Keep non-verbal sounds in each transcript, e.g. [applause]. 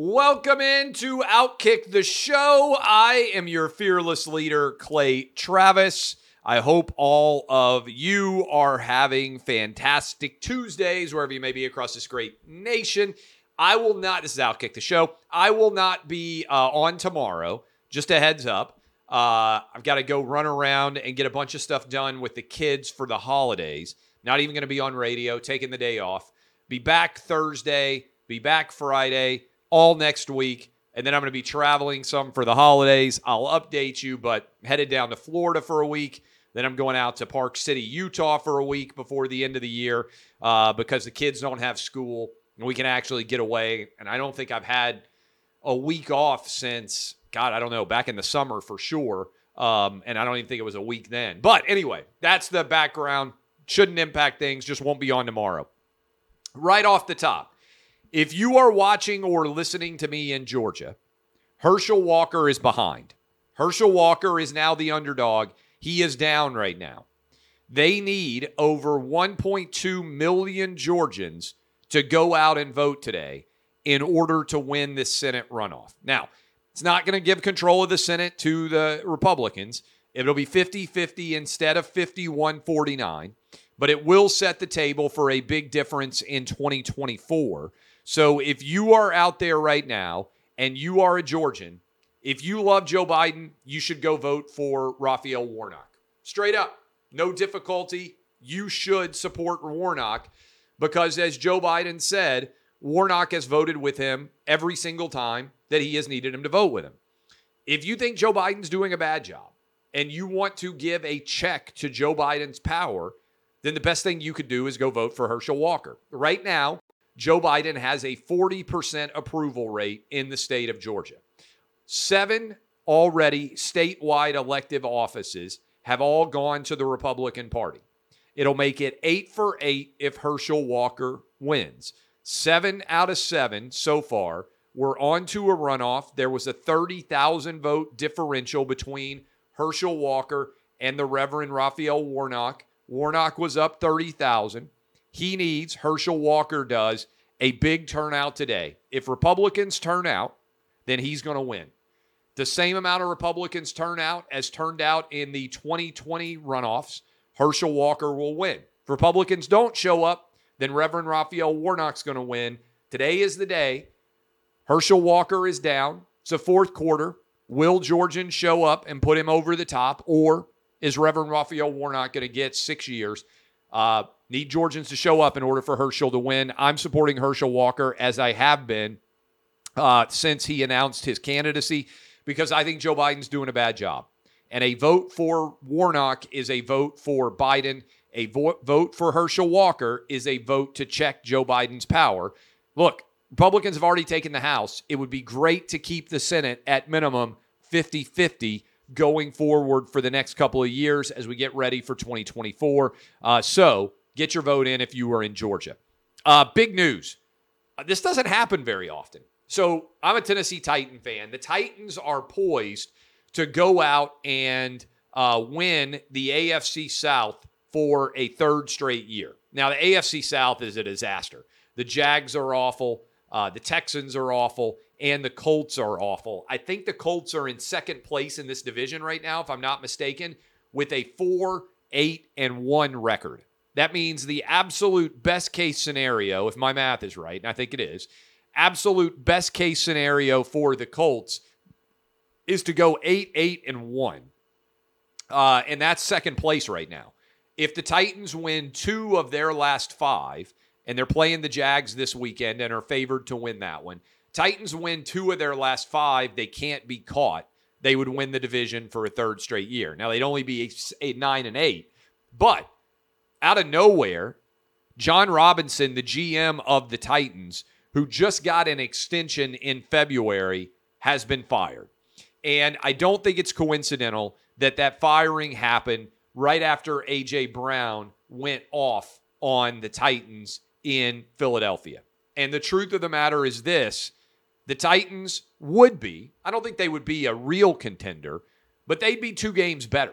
Welcome into Outkick the Show. I am your fearless leader, Clay Travis. I hope all of you are having fantastic Tuesdays wherever you may be across this great nation. I will not, this is Outkick the Show. I will not be uh, on tomorrow. Just a heads up. Uh, I've got to go run around and get a bunch of stuff done with the kids for the holidays. Not even going to be on radio, taking the day off. Be back Thursday, be back Friday, all next week. And then I'm going to be traveling some for the holidays. I'll update you, but headed down to Florida for a week then I'm going out to Park City, Utah for a week before the end of the year uh, because the kids don't have school and we can actually get away. And I don't think I've had a week off since, God, I don't know, back in the summer for sure. Um, and I don't even think it was a week then. But anyway, that's the background. Shouldn't impact things, just won't be on tomorrow. Right off the top, if you are watching or listening to me in Georgia, Herschel Walker is behind. Herschel Walker is now the underdog. He is down right now. They need over 1.2 million Georgians to go out and vote today in order to win this Senate runoff. Now, it's not going to give control of the Senate to the Republicans. It'll be 50 50 instead of 51 49, but it will set the table for a big difference in 2024. So if you are out there right now and you are a Georgian, if you love Joe Biden, you should go vote for Raphael Warnock. Straight up, no difficulty. You should support Warnock because, as Joe Biden said, Warnock has voted with him every single time that he has needed him to vote with him. If you think Joe Biden's doing a bad job and you want to give a check to Joe Biden's power, then the best thing you could do is go vote for Herschel Walker. Right now, Joe Biden has a 40% approval rate in the state of Georgia. Seven already statewide elective offices have all gone to the Republican Party. It'll make it eight for eight if Herschel Walker wins. Seven out of seven so far were on to a runoff. There was a 30,000 vote differential between Herschel Walker and the Reverend Raphael Warnock. Warnock was up 30,000. He needs, Herschel Walker does, a big turnout today. If Republicans turn out, then he's going to win the same amount of Republicans turn out as turned out in the 2020 runoffs, Herschel Walker will win. If Republicans don't show up, then Reverend Raphael Warnock's going to win. Today is the day. Herschel Walker is down. It's the fourth quarter. Will Georgian show up and put him over the top, or is Reverend Raphael Warnock going to get six years? Uh, need Georgians to show up in order for Herschel to win. I'm supporting Herschel Walker as I have been uh, since he announced his candidacy because I think Joe Biden's doing a bad job. And a vote for Warnock is a vote for Biden. A vo- vote for Herschel Walker is a vote to check Joe Biden's power. Look, Republicans have already taken the House. It would be great to keep the Senate at minimum 50 50 going forward for the next couple of years as we get ready for 2024. Uh, so get your vote in if you are in Georgia. Uh, big news. Uh, this doesn't happen very often. So I'm a Tennessee Titan fan. The Titans are poised to go out and uh, win the AFC South for a third straight year. Now, the AFC South is a disaster. The Jags are awful. Uh, the Texans are awful. And the Colts are awful. I think the Colts are in second place in this division right now, if I'm not mistaken, with a 4 8 and 1 record. That means the absolute best case scenario, if my math is right, and I think it is, absolute best case scenario for the Colts is to go 8 8 and 1. Uh, and that's second place right now. If the Titans win two of their last five, and they're playing the Jags this weekend and are favored to win that one, Titans win two of their last five, they can't be caught. They would win the division for a third straight year. Now, they'd only be eight, nine and eight, but out of nowhere, Jon Robinson, the GM of the Titans, who just got an extension in February, has been fired. And I don't think it's coincidental that that firing happened right after A.J. Brown went off on the Titans in Philadelphia. And the truth of the matter is this the Titans would be, I don't think they would be a real contender, but they'd be two games better,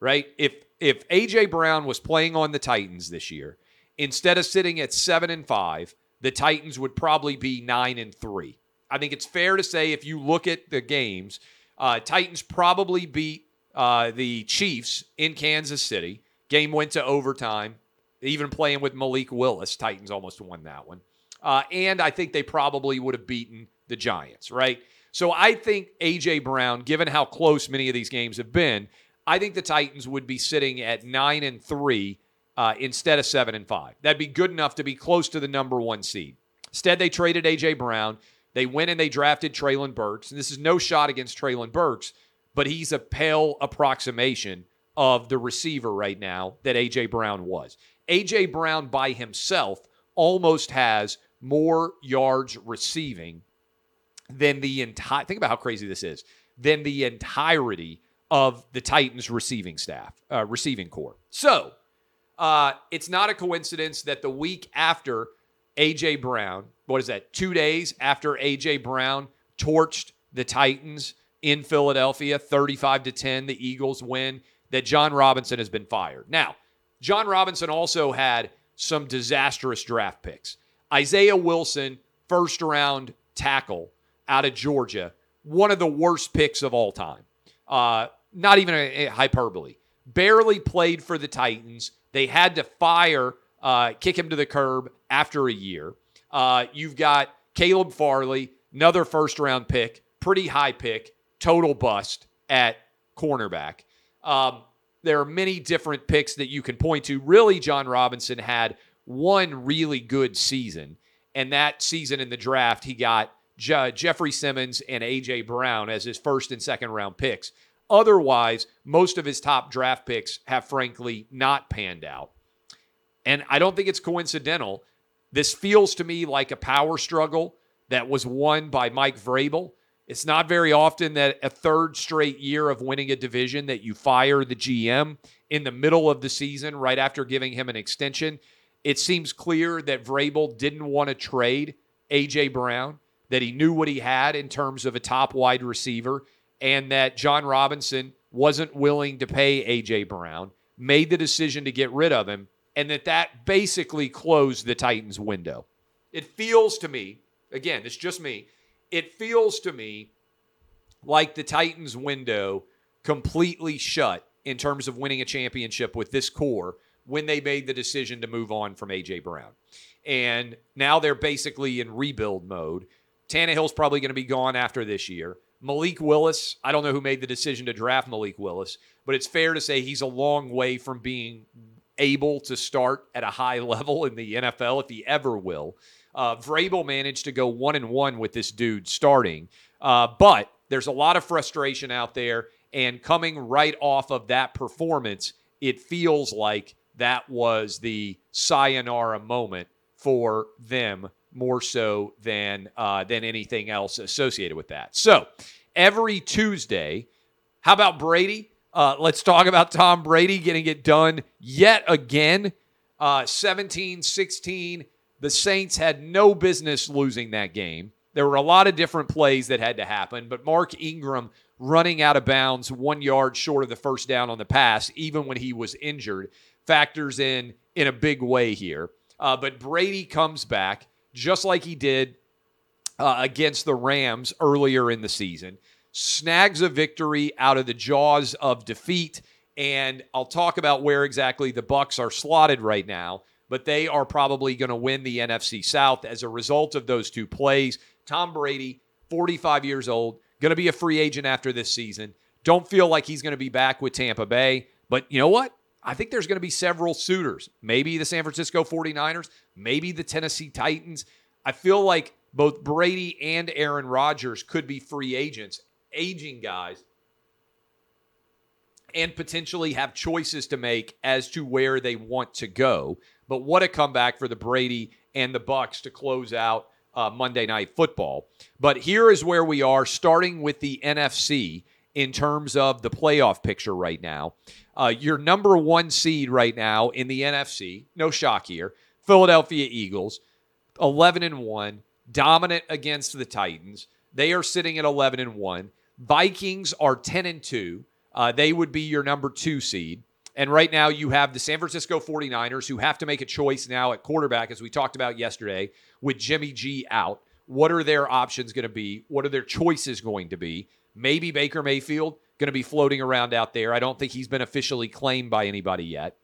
right? If if A.J. Brown was playing on the Titans this year, instead of sitting at seven and five, the Titans would probably be nine and three. I think it's fair to say if you look at the games, uh, Titans probably beat uh, the Chiefs in Kansas City. Game went to overtime. Even playing with Malik Willis, Titans almost won that one. Uh, and I think they probably would have beaten the Giants, right? So I think A.J. Brown, given how close many of these games have been, I think the Titans would be sitting at nine and three uh, instead of seven and five. That'd be good enough to be close to the number one seed. Instead, they traded A.J. Brown. They went and they drafted Treylon Burks. And this is no shot against Treylon Burks, but he's a pale approximation of the receiver right now that A.J. Brown was. A.J. Brown by himself almost has more yards receiving than the entire, think about how crazy this is, than the entirety of the Titans receiving staff, uh, receiving corps. So uh, it's not a coincidence that the week after A.J. Brown, what is that, two days after A.J. Brown torched the Titans in Philadelphia, 35 to 10, the Eagles win, that Jon Robinson has been fired. Now, Jon Robinson also had some disastrous draft picks. Isaiah Wilson, first round tackle out of Georgia, one of the worst picks of all time. Uh, not even a, a, hyperbole. Barely played for the Titans. They had to fire, uh, kick him to the curb after a year. Uh, you've got Caleb Farley, another first round pick, pretty high pick, total bust at cornerback. Um, there are many different picks that you can point to. Really, Jon Robinson had one really good season. And that season in the draft, he got Je- Jeffery Simmons and A.J. Brown as his first and second round picks. Otherwise, most of his top draft picks have frankly not panned out. And I don't think it's coincidental. This feels to me like a power struggle that was won by Mike Vrabel. It's not very often that a third straight year of winning a division that you fire the GM in the middle of the season right after giving him an extension. It seems clear that Vrabel didn't want to trade AJ Brown, that he knew what he had in terms of a top wide receiver, and that Jon Robinson wasn't willing to pay AJ Brown, made the decision to get rid of him, and that that basically closed the Titans window. It feels to me, again, it's just me, it feels to me like the Titans window completely shut in terms of winning a championship with this core when they made the decision to move on from AJ Brown. And now they're basically in rebuild mode. Tannehill's probably going to be gone after this year. Malik Willis, I don't know who made the decision to draft Malik Willis, but it's fair to say he's a long way from being able to start at a high [laughs] level in the NFL if he ever will. Uh, Vrabel managed to go one and one with this dude starting, uh, but there's a lot of frustration out there. And coming right off of that performance, it feels like that was the sayonara moment for them more so than uh, than anything else associated with that. So every Tuesday, how about Brady? Uh, let's talk about Tom Brady getting it done yet again. Uh, 17 16 the Saints had no business losing that game. There were a lot of different plays that had to happen, but Mark Ingram running out of bounds one yard short of the first down on the pass, even when he was injured, factors in in a big way here. Uh, but Brady comes back just like he did uh, against the Rams earlier in the season, snags a victory out of the jaws of defeat. And I'll talk about where exactly the Bucs are slotted right now but they are probably going to win the NFC South as a result of those two plays. Tom Brady, 45 years old, going to be a free agent after this season. Don't feel like he's going to be back with Tampa Bay, but you know what? I think there's going to be several suitors. Maybe the San Francisco 49ers, maybe the Tennessee Titans. I feel like both Brady and Aaron Rodgers could be free agents, aging guys, and potentially have choices to make as to where they want to go. But what a comeback for the Brady and the Bucs to close out uh, Monday Night Football. But here is where we are, starting with the NFC in terms of the playoff picture right now. Uh, your number one seed right now in the NFC, no shock here, Philadelphia Eagles, 11 and 1, dominant against the Titans. They are sitting at 11 and 1. Vikings are 10 and 2. Uh, they would be your number two seed. And right now, you have the San Francisco 49ers who have to make a choice now at quarterback, as we talked about yesterday, with Jimmy G out. what are their options going to be? What are their choices going to be? Maybe Baker Mayfield going to be floating around out there. I don't think he's been officially claimed by anybody yet.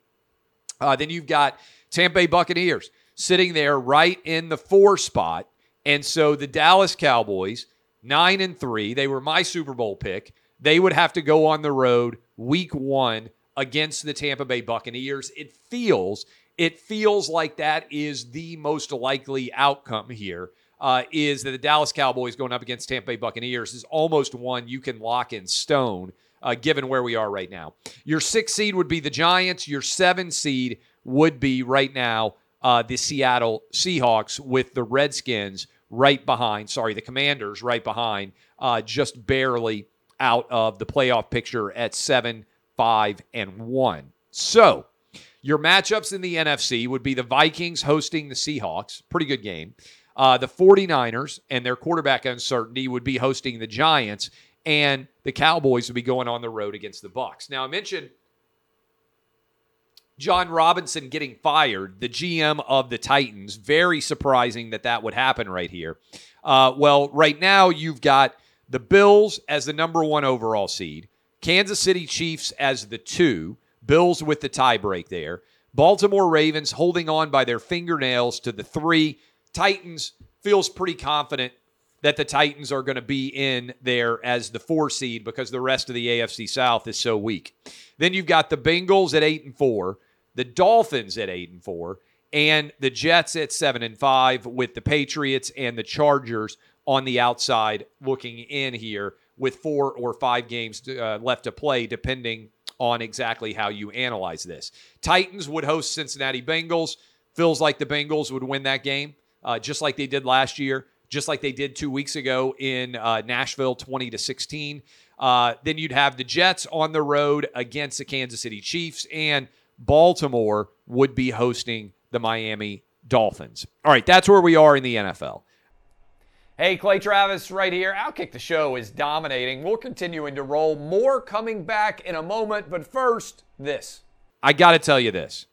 Uh, then you've got Tampa Bay Buccaneers sitting there right in the four spot. And so the Dallas Cowboys, nine and three, they were my Super Bowl pick. They would have to go on the road week one against the Tampa Bay Buccaneers. It feels, it feels like that is the most likely outcome here. Uh, is that the Dallas Cowboys going up against Tampa Bay Buccaneers is almost one you can lock in stone, uh, given where we are right now. Your six seed would be the Giants. Your seven seed would be right now uh, the Seattle Seahawks with the Redskins right behind. Sorry, the Commanders right behind, uh, just barely out of the playoff picture at seven, five, and one. So your matchups in the NFC would be the Vikings hosting the Seahawks. Pretty good game. Uh, the 49ers and their quarterback uncertainty would be hosting the Giants, and the Cowboys would be going on the road against the Bucs. Now, I mentioned Jon Robinson getting fired, the GM of the Titans. Very surprising that that would happen right here. Uh, well, right now you've got the Bills as the number one overall seed, Kansas City Chiefs as the two, Bills with the tiebreak there, Baltimore Ravens holding on by their fingernails to the three. Titans feels pretty confident that the Titans are going to be in there as the four seed because the rest of the AFC South is so weak. Then you've got the Bengals at eight and four the Dolphins at 8 and 4 and the Jets at 7 and 5 with the Patriots and the Chargers on the outside looking in here with 4 or 5 games uh, left to play depending on exactly how you analyze this. Titans would host Cincinnati Bengals. Feels like the Bengals would win that game, uh, just like they did last year, just like they did two weeks ago in uh, Nashville, 20 to 16. Uh, then you'd have the Jets on the road against the Kansas City Chiefs, and Baltimore would be hosting the Miami Dolphins. All right, that's where we are in the NFL. Hey, Clay Travis right here. Outkick the show is dominating. We're continuing to roll. More coming back in a moment, but first, this. I got to tell you this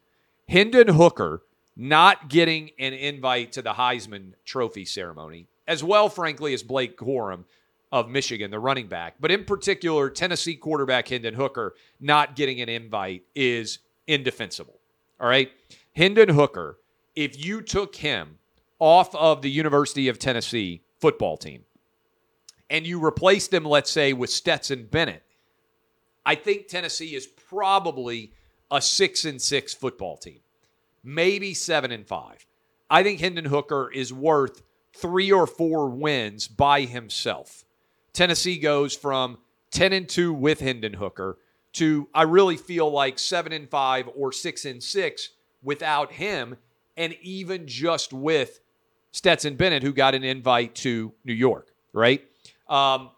Hendon Hooker not getting an invite to the Heisman Trophy ceremony, as well, frankly, as Blake Corum of Michigan, the running back, but in particular, Tennessee quarterback Hendon Hooker not getting an invite is indefensible. All right. Hendon Hooker, if you took him off of the University of Tennessee football team and you replace them, let's say, with Stetson Bennett, I think Tennessee is probably a six and six football team, maybe seven and five. I think Hendon Hooker is worth three or four wins by himself. Tennessee goes from 10 and 2 with Hendon Hooker to I really feel like seven and five or six and six without him, and even just with Stetson Bennett, who got an invite to New York, right? Um,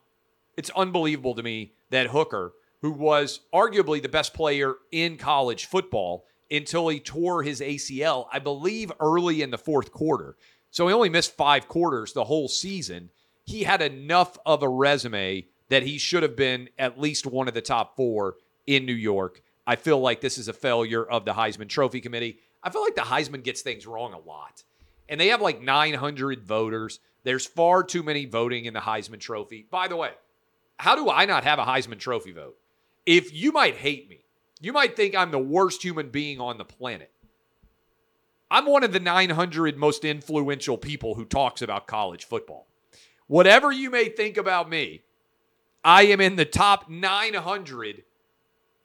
it's unbelievable to me that Hooker, who was arguably the best player in college football until he tore his ACL, I believe early in the fourth quarter. So he only missed five quarters the whole season. He had enough of a resume that he should have been at least one of the top four in New York. I feel like this is a failure of the Heisman Trophy Committee. I feel like the Heisman gets things wrong a lot. And they have like 900 voters. There's far too many voting in the Heisman Trophy. By the way, how do I not have a Heisman Trophy vote? If you might hate me, you might think I'm the worst human being on the planet. I'm one of the 900 most influential people who talks about college football. Whatever you may think about me, I am in the top 900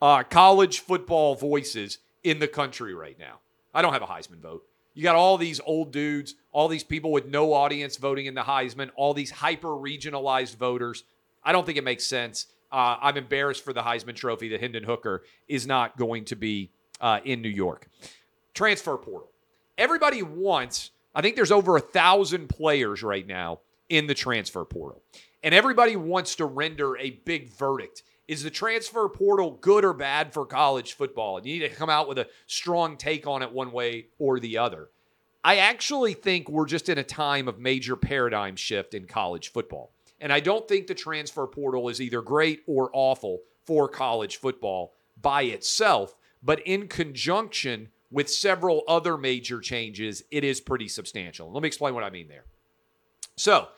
uh, college football voices in the country right now. I don't have a Heisman vote. You got all these old dudes, all these people with no audience voting in the Heisman, all these hyper regionalized voters. I don't think it makes sense. Uh, I'm embarrassed for the Heisman Trophy that Hendon Hooker is not going to be uh, in New York. Transfer portal. Everybody wants, I think there's over a thousand players right now in the transfer portal. And everybody wants to render a big verdict. Is the transfer portal good or bad for college football? And you need to come out with a strong take on it one way or the other. I actually think we're just in a time of major paradigm shift in college football. And I don't think the transfer portal is either great or awful for college football by itself, but in conjunction with several other major changes, it is pretty substantial. Let me explain what I mean there. So,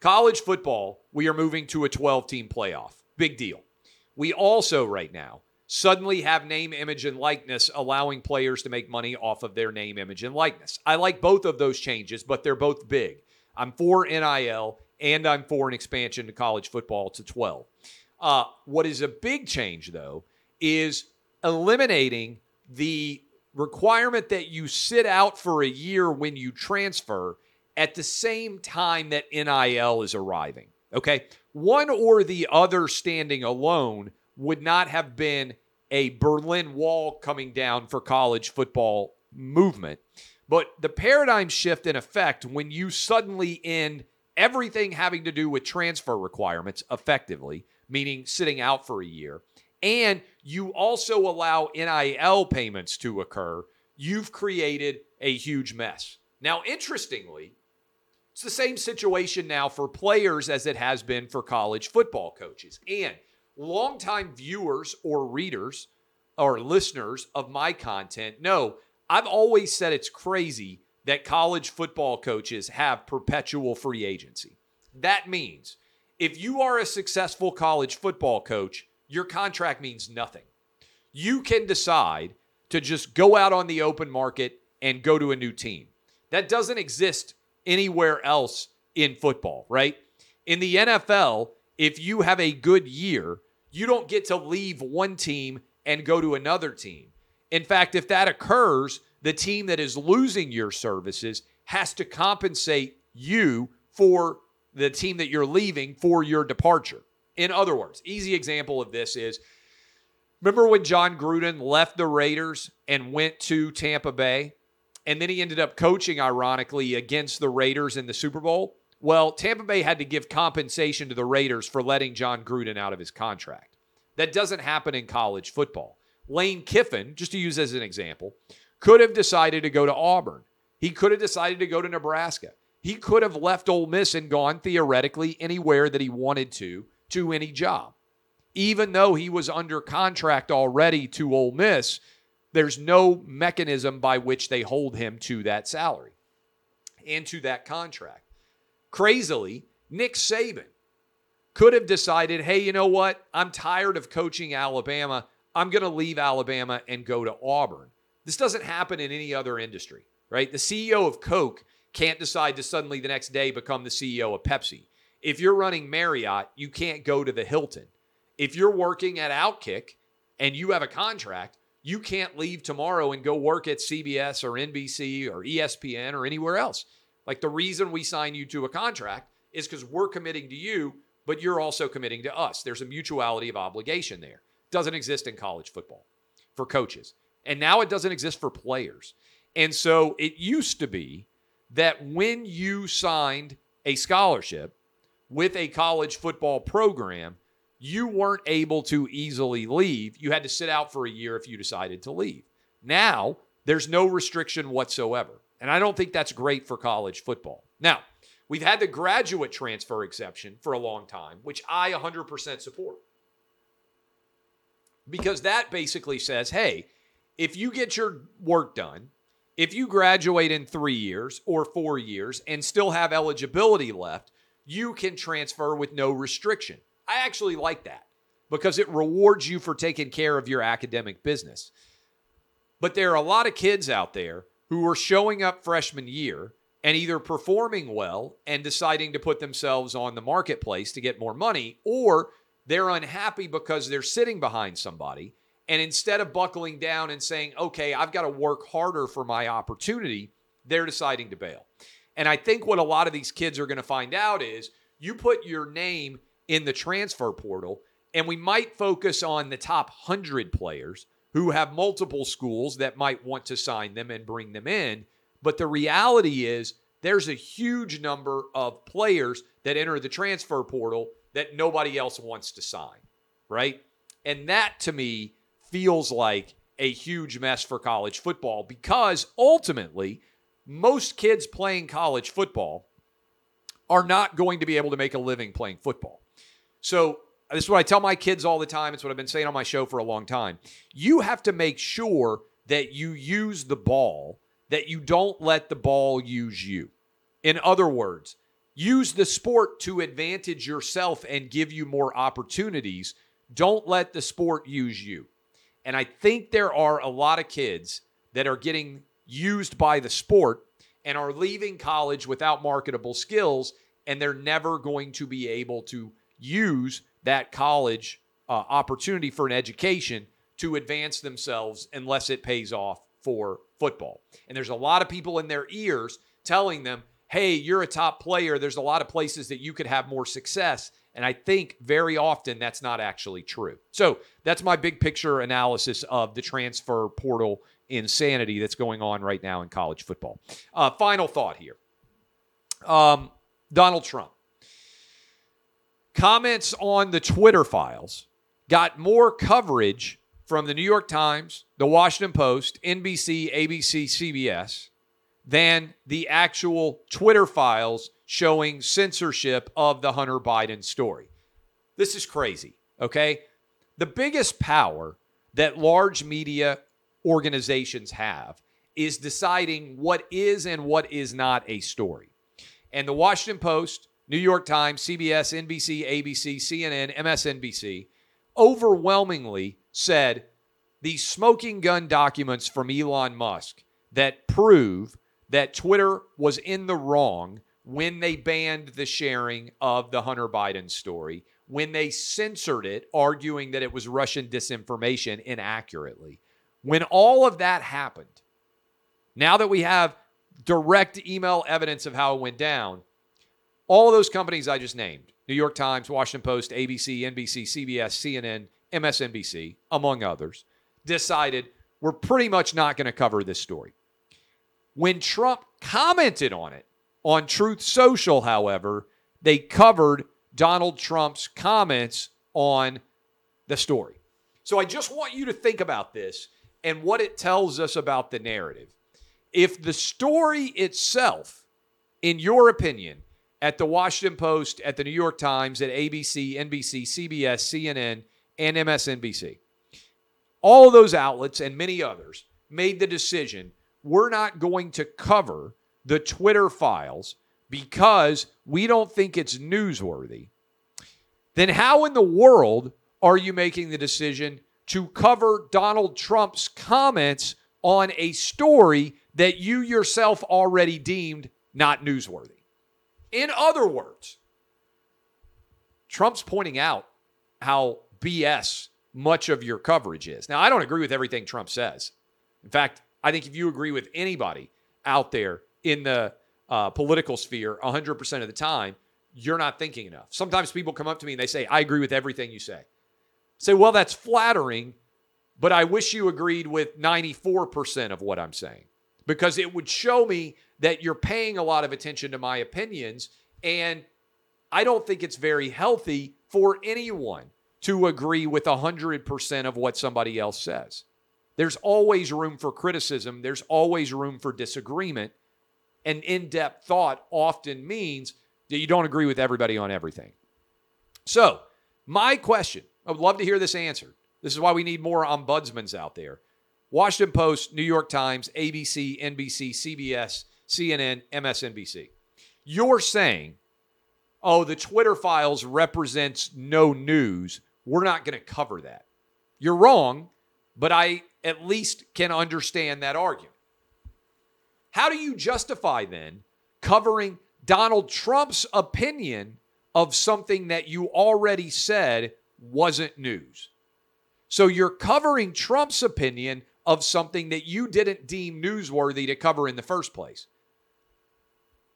college football, we are moving to a 12 team playoff. Big deal. We also, right now, suddenly have name, image, and likeness, allowing players to make money off of their name, image, and likeness. I like both of those changes, but they're both big. I'm for NIL and I'm for an expansion to college football to 12. Uh, what is a big change, though, is eliminating the requirement that you sit out for a year when you transfer at the same time that NIL is arriving. Okay. One or the other standing alone would not have been a Berlin Wall coming down for college football movement. But the paradigm shift in effect when you suddenly end everything having to do with transfer requirements effectively, meaning sitting out for a year, and you also allow NIL payments to occur, you've created a huge mess. Now, interestingly, it's the same situation now for players as it has been for college football coaches. And longtime viewers or readers or listeners of my content know I've always said it's crazy that college football coaches have perpetual free agency. That means if you are a successful college football coach, your contract means nothing. You can decide to just go out on the open market and go to a new team. That doesn't exist anywhere else in football, right? In the NFL, if you have a good year, you don't get to leave one team and go to another team. In fact, if that occurs, the team that is losing your services has to compensate you for the team that you're leaving for your departure. In other words, easy example of this is remember when Jon Gruden left the Raiders and went to Tampa Bay? And then he ended up coaching, ironically, against the Raiders in the Super Bowl. Well, Tampa Bay had to give compensation to the Raiders for letting Jon Gruden out of his contract. That doesn't happen in college football. Lane Kiffin, just to use as an example, could have decided to go to Auburn. He could have decided to go to Nebraska. He could have left Ole Miss and gone theoretically anywhere that he wanted to, to any job. Even though he was under contract already to Ole Miss, there's no mechanism by which they hold him to that salary and to that contract. Crazily, Nick Saban could have decided, hey, you know what? I'm tired of coaching Alabama. I'm going to leave Alabama and go to Auburn. This doesn't happen in any other industry, right? The CEO of Coke can't decide to suddenly the next day become the CEO of Pepsi. If you're running Marriott, you can't go to the Hilton. If you're working at Outkick and you have a contract, you can't leave tomorrow and go work at CBS or NBC or ESPN or anywhere else. Like the reason we sign you to a contract is because we're committing to you, but you're also committing to us. There's a mutuality of obligation there. Doesn't exist in college football for coaches. And now it doesn't exist for players. And so it used to be that when you signed a scholarship with a college football program, you weren't able to easily leave. You had to sit out for a year if you decided to leave. Now, there's no restriction whatsoever. And I don't think that's great for college football. Now, we've had the graduate transfer exception for a long time, which I 100% support. Because that basically says, hey, if you get your work done, if you graduate in three years or four years and still have eligibility left, you can transfer with no restriction. I actually like that because it rewards you for taking care of your academic business. But there are a lot of kids out there who are showing up freshman year and either performing well and deciding to put themselves on the marketplace to get more money, or they're unhappy because they're sitting behind somebody and instead of buckling down and saying, okay, I've got to work harder for my opportunity, they're deciding to bail. And I think what a lot of these kids are going to find out is you put your name in the transfer portal, and we might focus on the top 100 players who have multiple schools that might want to sign them and bring them in. But the reality is, there's a huge number of players that enter the transfer portal that nobody else wants to sign, right? And that to me feels like a huge mess for college football because ultimately, most kids playing college football are not going to be able to make a living playing football. So, this is what I tell my kids all the time. It's what I've been saying on my show for a long time. You have to make sure that you use the ball, that you don't let the ball use you. In other words, use the sport to advantage yourself and give you more opportunities. Don't let the sport use you. And I think there are a lot of kids that are getting used by the sport and are leaving college without marketable skills, and they're never going to be able to use that college uh, opportunity for an education to advance themselves unless it pays off for football. And there's a lot of people in their ears telling them, hey, you're a top player. There's a lot of places that you could have more success. And I think very often that's not actually true. So that's my big picture analysis of the transfer portal insanity that's going on right now in college football. Uh, final thought here um, Donald Trump. Comments on the Twitter files got more coverage from the New York Times, the Washington Post, NBC, ABC, CBS than the actual Twitter files showing censorship of the Hunter Biden story. This is crazy, okay? The biggest power that large media organizations have is deciding what is and what is not a story. And the Washington Post, New York Times, CBS, NBC, ABC, CNN, MSNBC overwhelmingly said the smoking gun documents from Elon Musk that prove that Twitter was in the wrong when they banned the sharing of the Hunter Biden story, when they censored it, arguing that it was Russian disinformation inaccurately. When all of that happened, now that we have direct email evidence of how it went down, all those companies I just named New York Times, Washington Post, ABC, NBC, CBS, CNN, MSNBC, among others decided we're pretty much not going to cover this story. When Trump commented on it on Truth Social, however, they covered Donald Trump's comments on the story. So I just want you to think about this and what it tells us about the narrative. If the story itself, in your opinion, at the Washington Post, at the New York Times, at ABC, NBC, CBS, CNN, and MSNBC, all of those outlets and many others made the decision we're not going to cover the Twitter files because we don't think it's newsworthy, then how in the world are you making the decision to cover Donald Trump's comments on a story that you yourself already deemed not newsworthy? In other words, Trump's pointing out how BS much of your coverage is. Now, I don't agree with everything Trump says. In fact, I think if you agree with anybody out there in the uh, political sphere 100% of the time, you're not thinking enough. Sometimes people come up to me and they say, I agree with everything you say. I say, well, that's flattering, but I wish you agreed with 94% of what I'm saying because it would show me that you're paying a lot of attention to my opinions. And I don't think it's very healthy for anyone to agree with 100% of what somebody else says. There's always room for criticism, there's always room for disagreement. And in depth thought often means that you don't agree with everybody on everything. So, my question I would love to hear this answered. This is why we need more ombudsmans out there. Washington Post, New York Times, ABC, NBC, CBS, CNN, MSNBC. You're saying, oh, the Twitter files represents no news. We're not going to cover that. You're wrong, but I at least can understand that argument. How do you justify then covering Donald Trump's opinion of something that you already said wasn't news? So you're covering Trump's opinion of something that you didn't deem newsworthy to cover in the first place.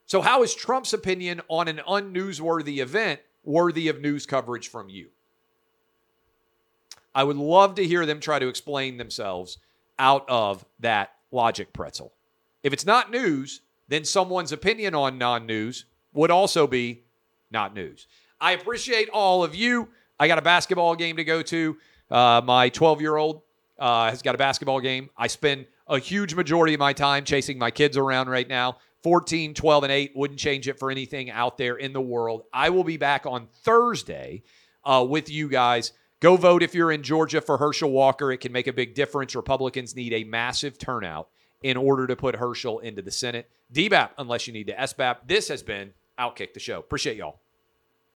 So, how is Trump's opinion on an unnewsworthy event worthy of news coverage from you? I would love to hear them try to explain themselves out of that logic pretzel. If it's not news, then someone's opinion on non news would also be not news. I appreciate all of you. I got a basketball game to go to. Uh, my 12 year old uh, has got a basketball game. I spend a huge majority of my time chasing my kids around right now. 14, 12, and 8 wouldn't change it for anything out there in the world. I will be back on Thursday uh, with you guys Go vote if you're in Georgia for Herschel Walker. It can make a big difference. Republicans need a massive turnout in order to put Herschel into the Senate. DBAP, unless you need to SBAP. This has been Outkick the show. Appreciate y'all.